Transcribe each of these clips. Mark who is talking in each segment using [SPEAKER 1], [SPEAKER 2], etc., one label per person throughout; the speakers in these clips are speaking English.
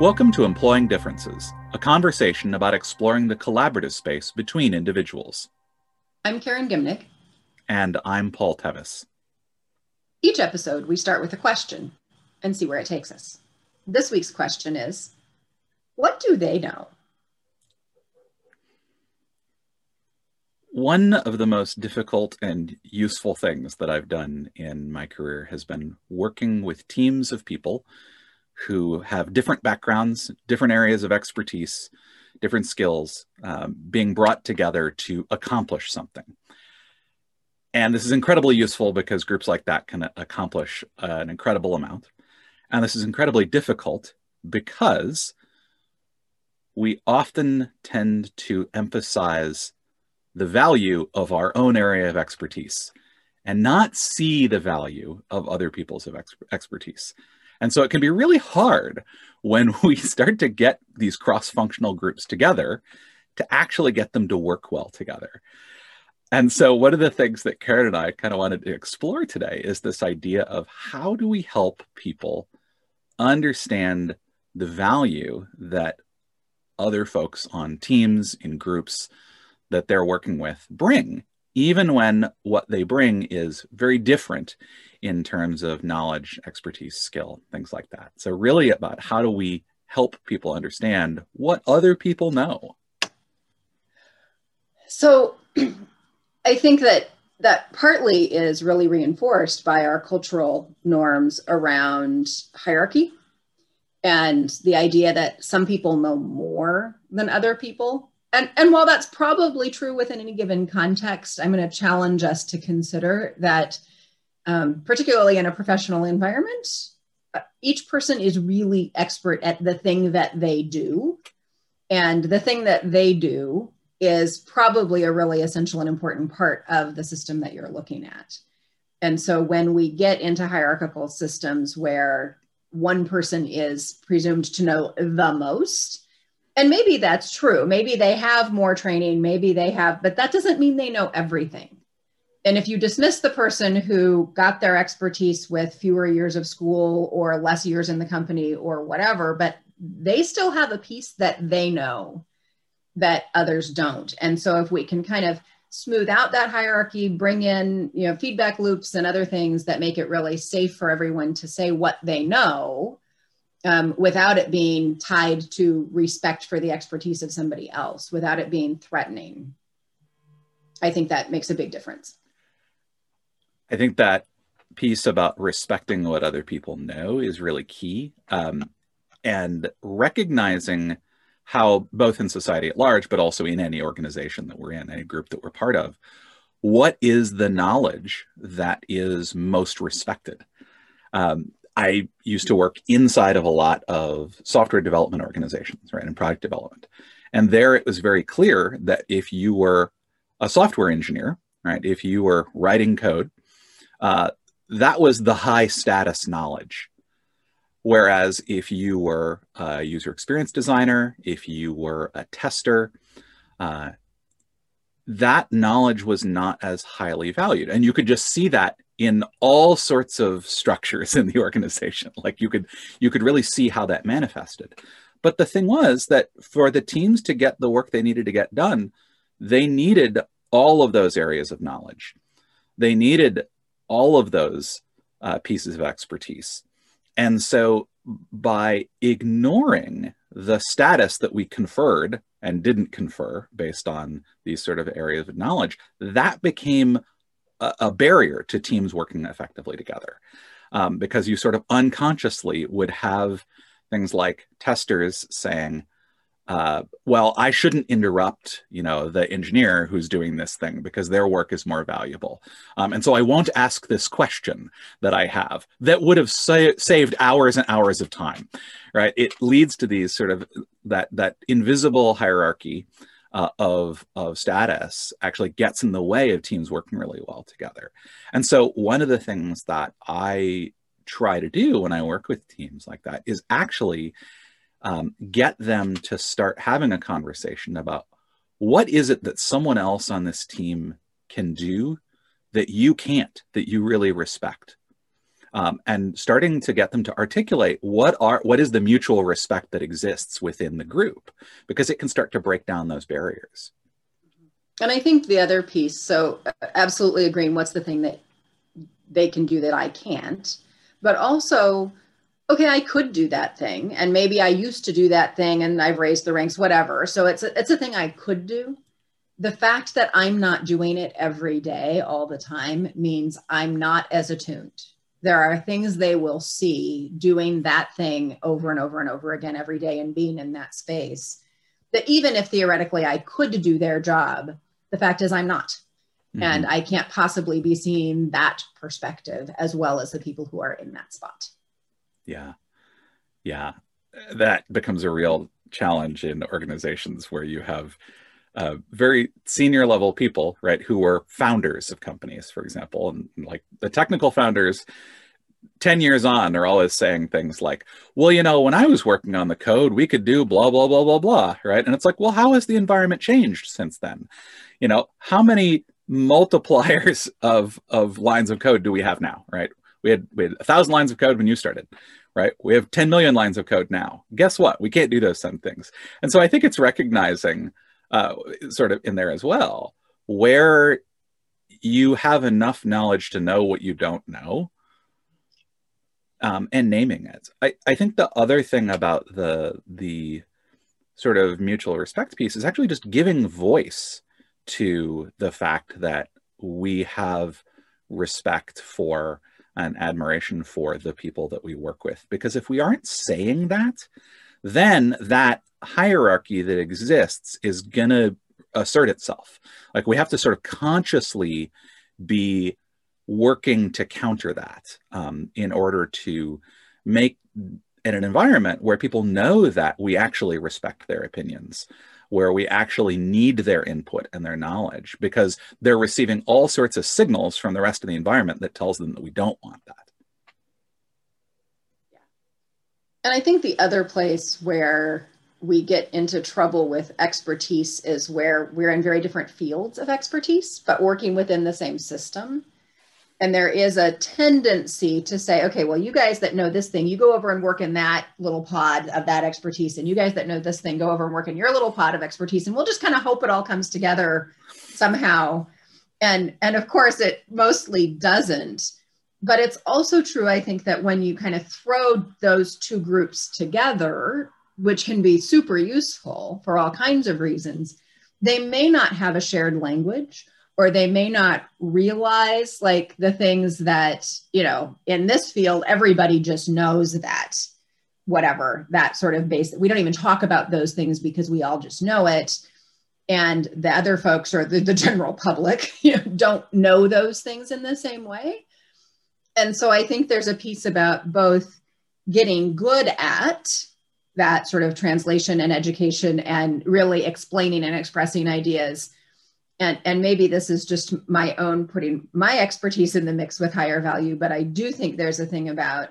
[SPEAKER 1] Welcome to Employing Differences, a conversation about exploring the collaborative space between individuals.
[SPEAKER 2] I'm Karen Gimnig.
[SPEAKER 1] And I'm Paul Tevis.
[SPEAKER 2] Each episode, we start with a question and see where it takes us. This week's question is What do they know?
[SPEAKER 1] One of the most difficult and useful things that I've done in my career has been working with teams of people who have different backgrounds, different areas of expertise, different skills um, being brought together to accomplish something. And this is incredibly useful because groups like that can accomplish an incredible amount. And this is incredibly difficult because we often tend to emphasize the value of our own area of expertise and not see the value of other people's of ex expertise. And so it can be really hard when we start to get these cross-functional groups together to actually get them to work well together. And so one of the things that Karen and I kind of wanted to explore today is this idea of how do we help people understand the value that other folks on teams, in groups that they're working with bring, even when what they bring is very different in terms of knowledge, expertise, skill, things like that. So, really, about how do we help people understand what other people know?
[SPEAKER 2] So, I think that that partly is really reinforced by our cultural norms around hierarchy and the idea that some people know more than other people. And, and while that's probably true within any given context, I'm going to challenge us to consider that um, particularly in a professional environment, uh, each person is really expert at the thing that they do. And the thing that they do is probably a really essential and important part of the system that you're looking at. And so when we get into hierarchical systems where one person is presumed to know the most, and maybe that's true, maybe they have more training, maybe they have, but that doesn't mean they know everything and if you dismiss the person who got their expertise with fewer years of school or less years in the company or whatever, but they still have a piece that they know that others don't. And so if we can kind of smooth out that hierarchy, bring in, you know, feedback loops and other things that make it really safe for everyone to say what they know um, without it being tied to respect for the expertise of somebody else, without it being threatening. I think that makes a big difference.
[SPEAKER 1] I think that piece about respecting what other people know is really key. Um, and recognizing how, both in society at large, but also in any organization that we're in, any group that we're part of, what is the knowledge that is most respected? Um, I used to work inside of a lot of software development organizations, right, and product development. And there it was very clear that if you were a software engineer, right, if you were writing code, uh, that was the high status knowledge. Whereas if you were a user experience designer, if you were a tester, uh, that knowledge was not as highly valued. And you could just see that in all sorts of structures in the organization. Like you could you could really see how that manifested. But the thing was that for the teams to get the work they needed to get done, they needed all of those areas of knowledge. They needed all of those uh, pieces of expertise. And so by ignoring the status that we conferred and didn't confer based on these sort of areas of knowledge, that became a, a barrier to teams working effectively together. Um, because you sort of unconsciously would have things like testers saying, uh, well, I shouldn't interrupt, you know, the engineer who's doing this thing because their work is more valuable. Um, and so I won't ask this question that I have that would have sa saved hours and hours of time, right? It leads to these sort of that that invisible hierarchy uh, of of status actually gets in the way of teams working really well together. And so one of the things that I try to do when I work with teams like that is actually um, get them to start having a conversation about what is it that someone else on this team can do that you can't, that you really respect. um, and starting to get them to articulate what are what is the mutual respect that exists within the group because it can start to break down those barriers
[SPEAKER 2] and i think the other piece so absolutely agreeing what's the thing that they can do that i can't but also okay i could do that thing and maybe i used to do that thing and i've raised the ranks whatever so it's a, it's a thing i could do the fact that i'm not doing it every day all the time means i'm not as attuned there are things they will see doing that thing over and over and over again every day and being in that space that even if theoretically I could do their job, the fact is I'm not. Mm-hmm. And I can't possibly be seeing that perspective as well as the people who are in that spot.
[SPEAKER 1] Yeah. Yeah. That becomes a real challenge in organizations where you have uh, very senior level people, right, who were founders of companies, for example, and like the technical founders. 10 years on, they're always saying things like, well, you know, when I was working on the code, we could do blah, blah, blah, blah, blah, right? And it's like, well, how has the environment changed since then? You know, how many multipliers of, of lines of code do we have now, right? We had, we had a thousand lines of code when you started, right? We have 10 million lines of code now. Guess what? We can't do those same things. And so I think it's recognizing uh, sort of in there as well, where you have enough knowledge to know what you don't know um, and naming it. I, I think the other thing about the the sort of mutual respect piece is actually just giving voice to the fact that we have respect for and admiration for the people that we work with. Because if we aren't saying that, then that hierarchy that exists is going to assert itself. Like we have to sort of consciously be working to counter that um, in order to make in an environment where people know that we actually respect their opinions where we actually need their input and their knowledge because they're receiving all sorts of signals from the rest of the environment that tells them that we don't want that
[SPEAKER 2] And I think the other place where we get into trouble with expertise is where we're in very different fields of expertise, but working within the same system. And there is a tendency to say, okay, well, you guys that know this thing, you go over and work in that little pod of that expertise. And you guys that know this thing, go over and work in your little pod of expertise. And we'll just kind of hope it all comes together somehow. And, and of course, it mostly doesn't but it's also true, I think, that when you kind of throw those two groups together, which can be super useful for all kinds of reasons, they may not have a shared language or they may not realize like the things that, you know, in this field, everybody just knows that whatever that sort of base we don't even talk about those things because we all just know it and the other folks or the, the general public you know, don't know those things in the same way and so I think there's a piece about both getting good at that sort of translation and education and really explaining and expressing ideas. And, and maybe this is just my own putting my expertise in the mix with higher value, but I do think there's a thing about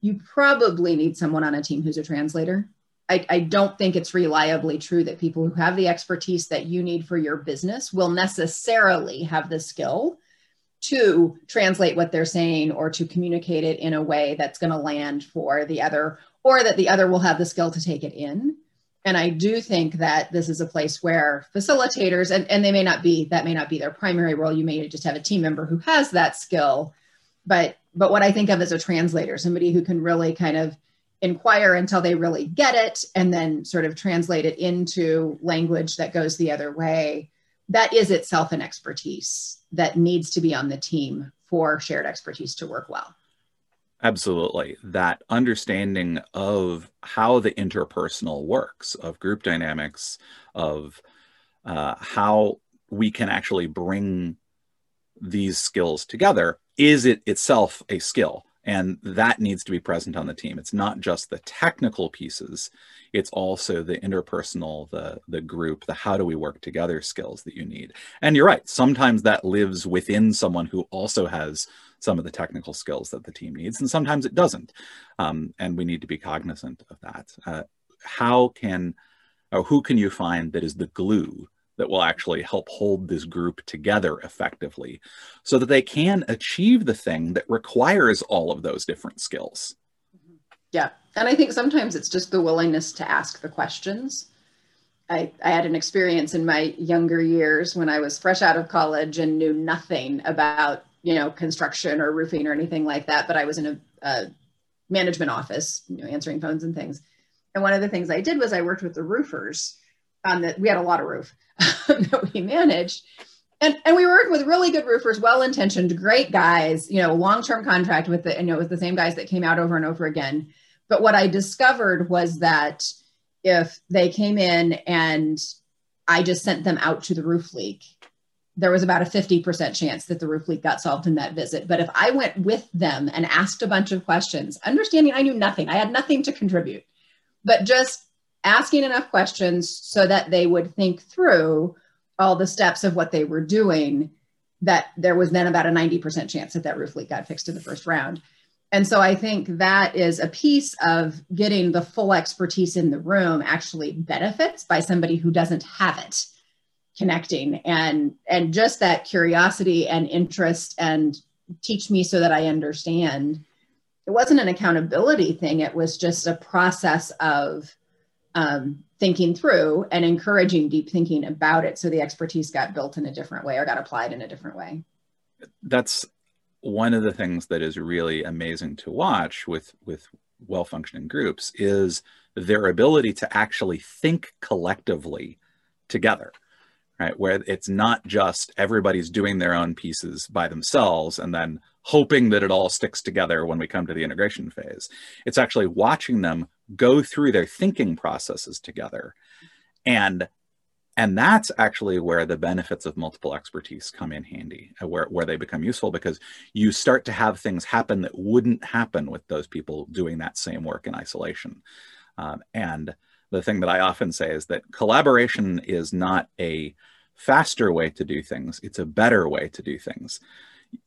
[SPEAKER 2] you probably need someone on a team who's a translator. I, I, don't think it's reliably true that people who have the expertise that you need for your business will necessarily have the skill to translate what they're saying or to communicate it in a way that's going to land for the other or that the other will have the skill to take it in and i do think that this is a place where facilitators and, and they may not be that may not be their primary role you may just have a team member who has that skill but but what i think of as a translator somebody who can really kind of inquire until they really get it and then sort of translate it into language that goes the other way that is itself an expertise that needs to be on the team for shared expertise to work well.
[SPEAKER 1] Absolutely. That understanding of how the interpersonal works, of group dynamics, of uh, how we can actually bring these skills together is it itself a skill and that needs to be present on the team. It's not just the technical pieces it's also the interpersonal the the group the how do we work together skills that you need. And you're right sometimes that lives within someone who also has some of the technical skills that the team needs and sometimes it doesn't. Um, and we need to be cognizant of that. Uh, how can or who can you find that is the glue that will actually help hold this group together effectively so that they can achieve the thing that requires all of those different skills.
[SPEAKER 2] Yeah. And I think sometimes it's just the willingness to ask the questions. I, I had an experience in my younger years when I was fresh out of college and knew nothing about, you know, construction or roofing or anything like that. But I was in a, a management office, you know, answering phones and things. And one of the things I did was I worked with the roofers um, that we had a lot of roof that we managed. And, and we worked with really good roofers, well-intentioned, great guys, you know, long-term contract with the, you know, it was the same guys that came out over and over again. But what I discovered was that if they came in and I just sent them out to the roof leak, there was about a 50% chance that the roof leak got solved in that visit. But if I went with them and asked a bunch of questions, understanding I knew nothing, I had nothing to contribute, but just asking enough questions so that they would think through all the steps of what they were doing that there was then about a 90% chance that that roof leak got fixed in the first round. And so i think that is a piece of getting the full expertise in the room actually benefits by somebody who doesn't have it connecting. And and just that curiosity and interest and teach me so that i understand. It wasn't an accountability thing. It was just a process of um, thinking through and encouraging deep thinking about it so the expertise got built in a different way or got applied in a different way.
[SPEAKER 1] That's one of the things that is really amazing to watch with with well functioning groups is their ability to actually think collectively together right? Where it's not just everybody's doing their own pieces by themselves and then hoping that it all sticks together when we come to the integration phase. It's actually watching them go through their thinking processes together. And and that's actually where the benefits of multiple expertise come in handy uh, where, where they become useful because you start to have things happen that wouldn't happen with those people doing that same work in isolation. Um, and the thing that i often say is that collaboration is not a faster way to do things it's a better way to do things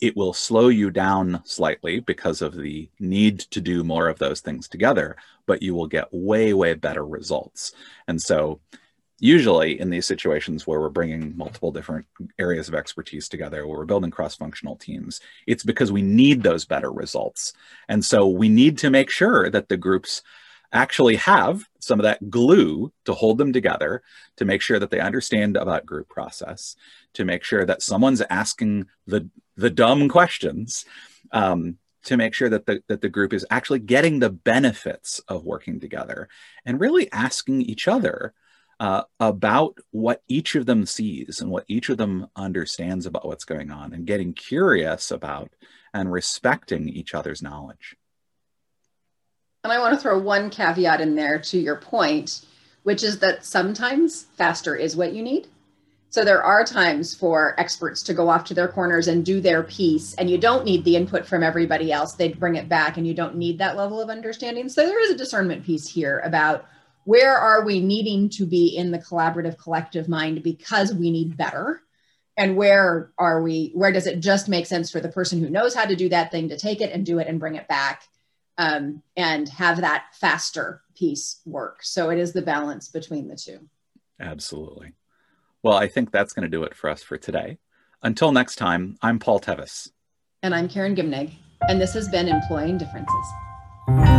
[SPEAKER 1] it will slow you down slightly because of the need to do more of those things together, but you will get way, way better results. And so, usually in these situations where we're bringing multiple different areas of expertise together, where we're building cross functional teams, it's because we need those better results. And so, we need to make sure that the groups actually have some of that glue to hold them together, to make sure that they understand about group process, to make sure that someone's asking the the dumb questions, um, to make sure that the that the group is actually getting the benefits of working together, and really asking each other. Uh, about what each of them sees and what each of them understands about what's going on, and getting curious about and respecting each other's knowledge.
[SPEAKER 2] And I want to throw one caveat in there to your point, which is that sometimes faster is what you need. So there are times for experts to go off to their corners and do their piece, and you don't need the input from everybody else. They'd bring it back, and you don't need that level of understanding. So there is a discernment piece here about where are we needing to be in the collaborative collective mind because we need better and where are we where does it just make sense for the person who knows how to do that thing to take it and do it and bring it back um, and have that faster piece work. So it is the balance between the two.
[SPEAKER 1] Absolutely. Well, I think that's going to do it for us for today. Until next time, I'm Paul Tevis.
[SPEAKER 2] And I'm Karen Gimnig. And this has been Employing Differences.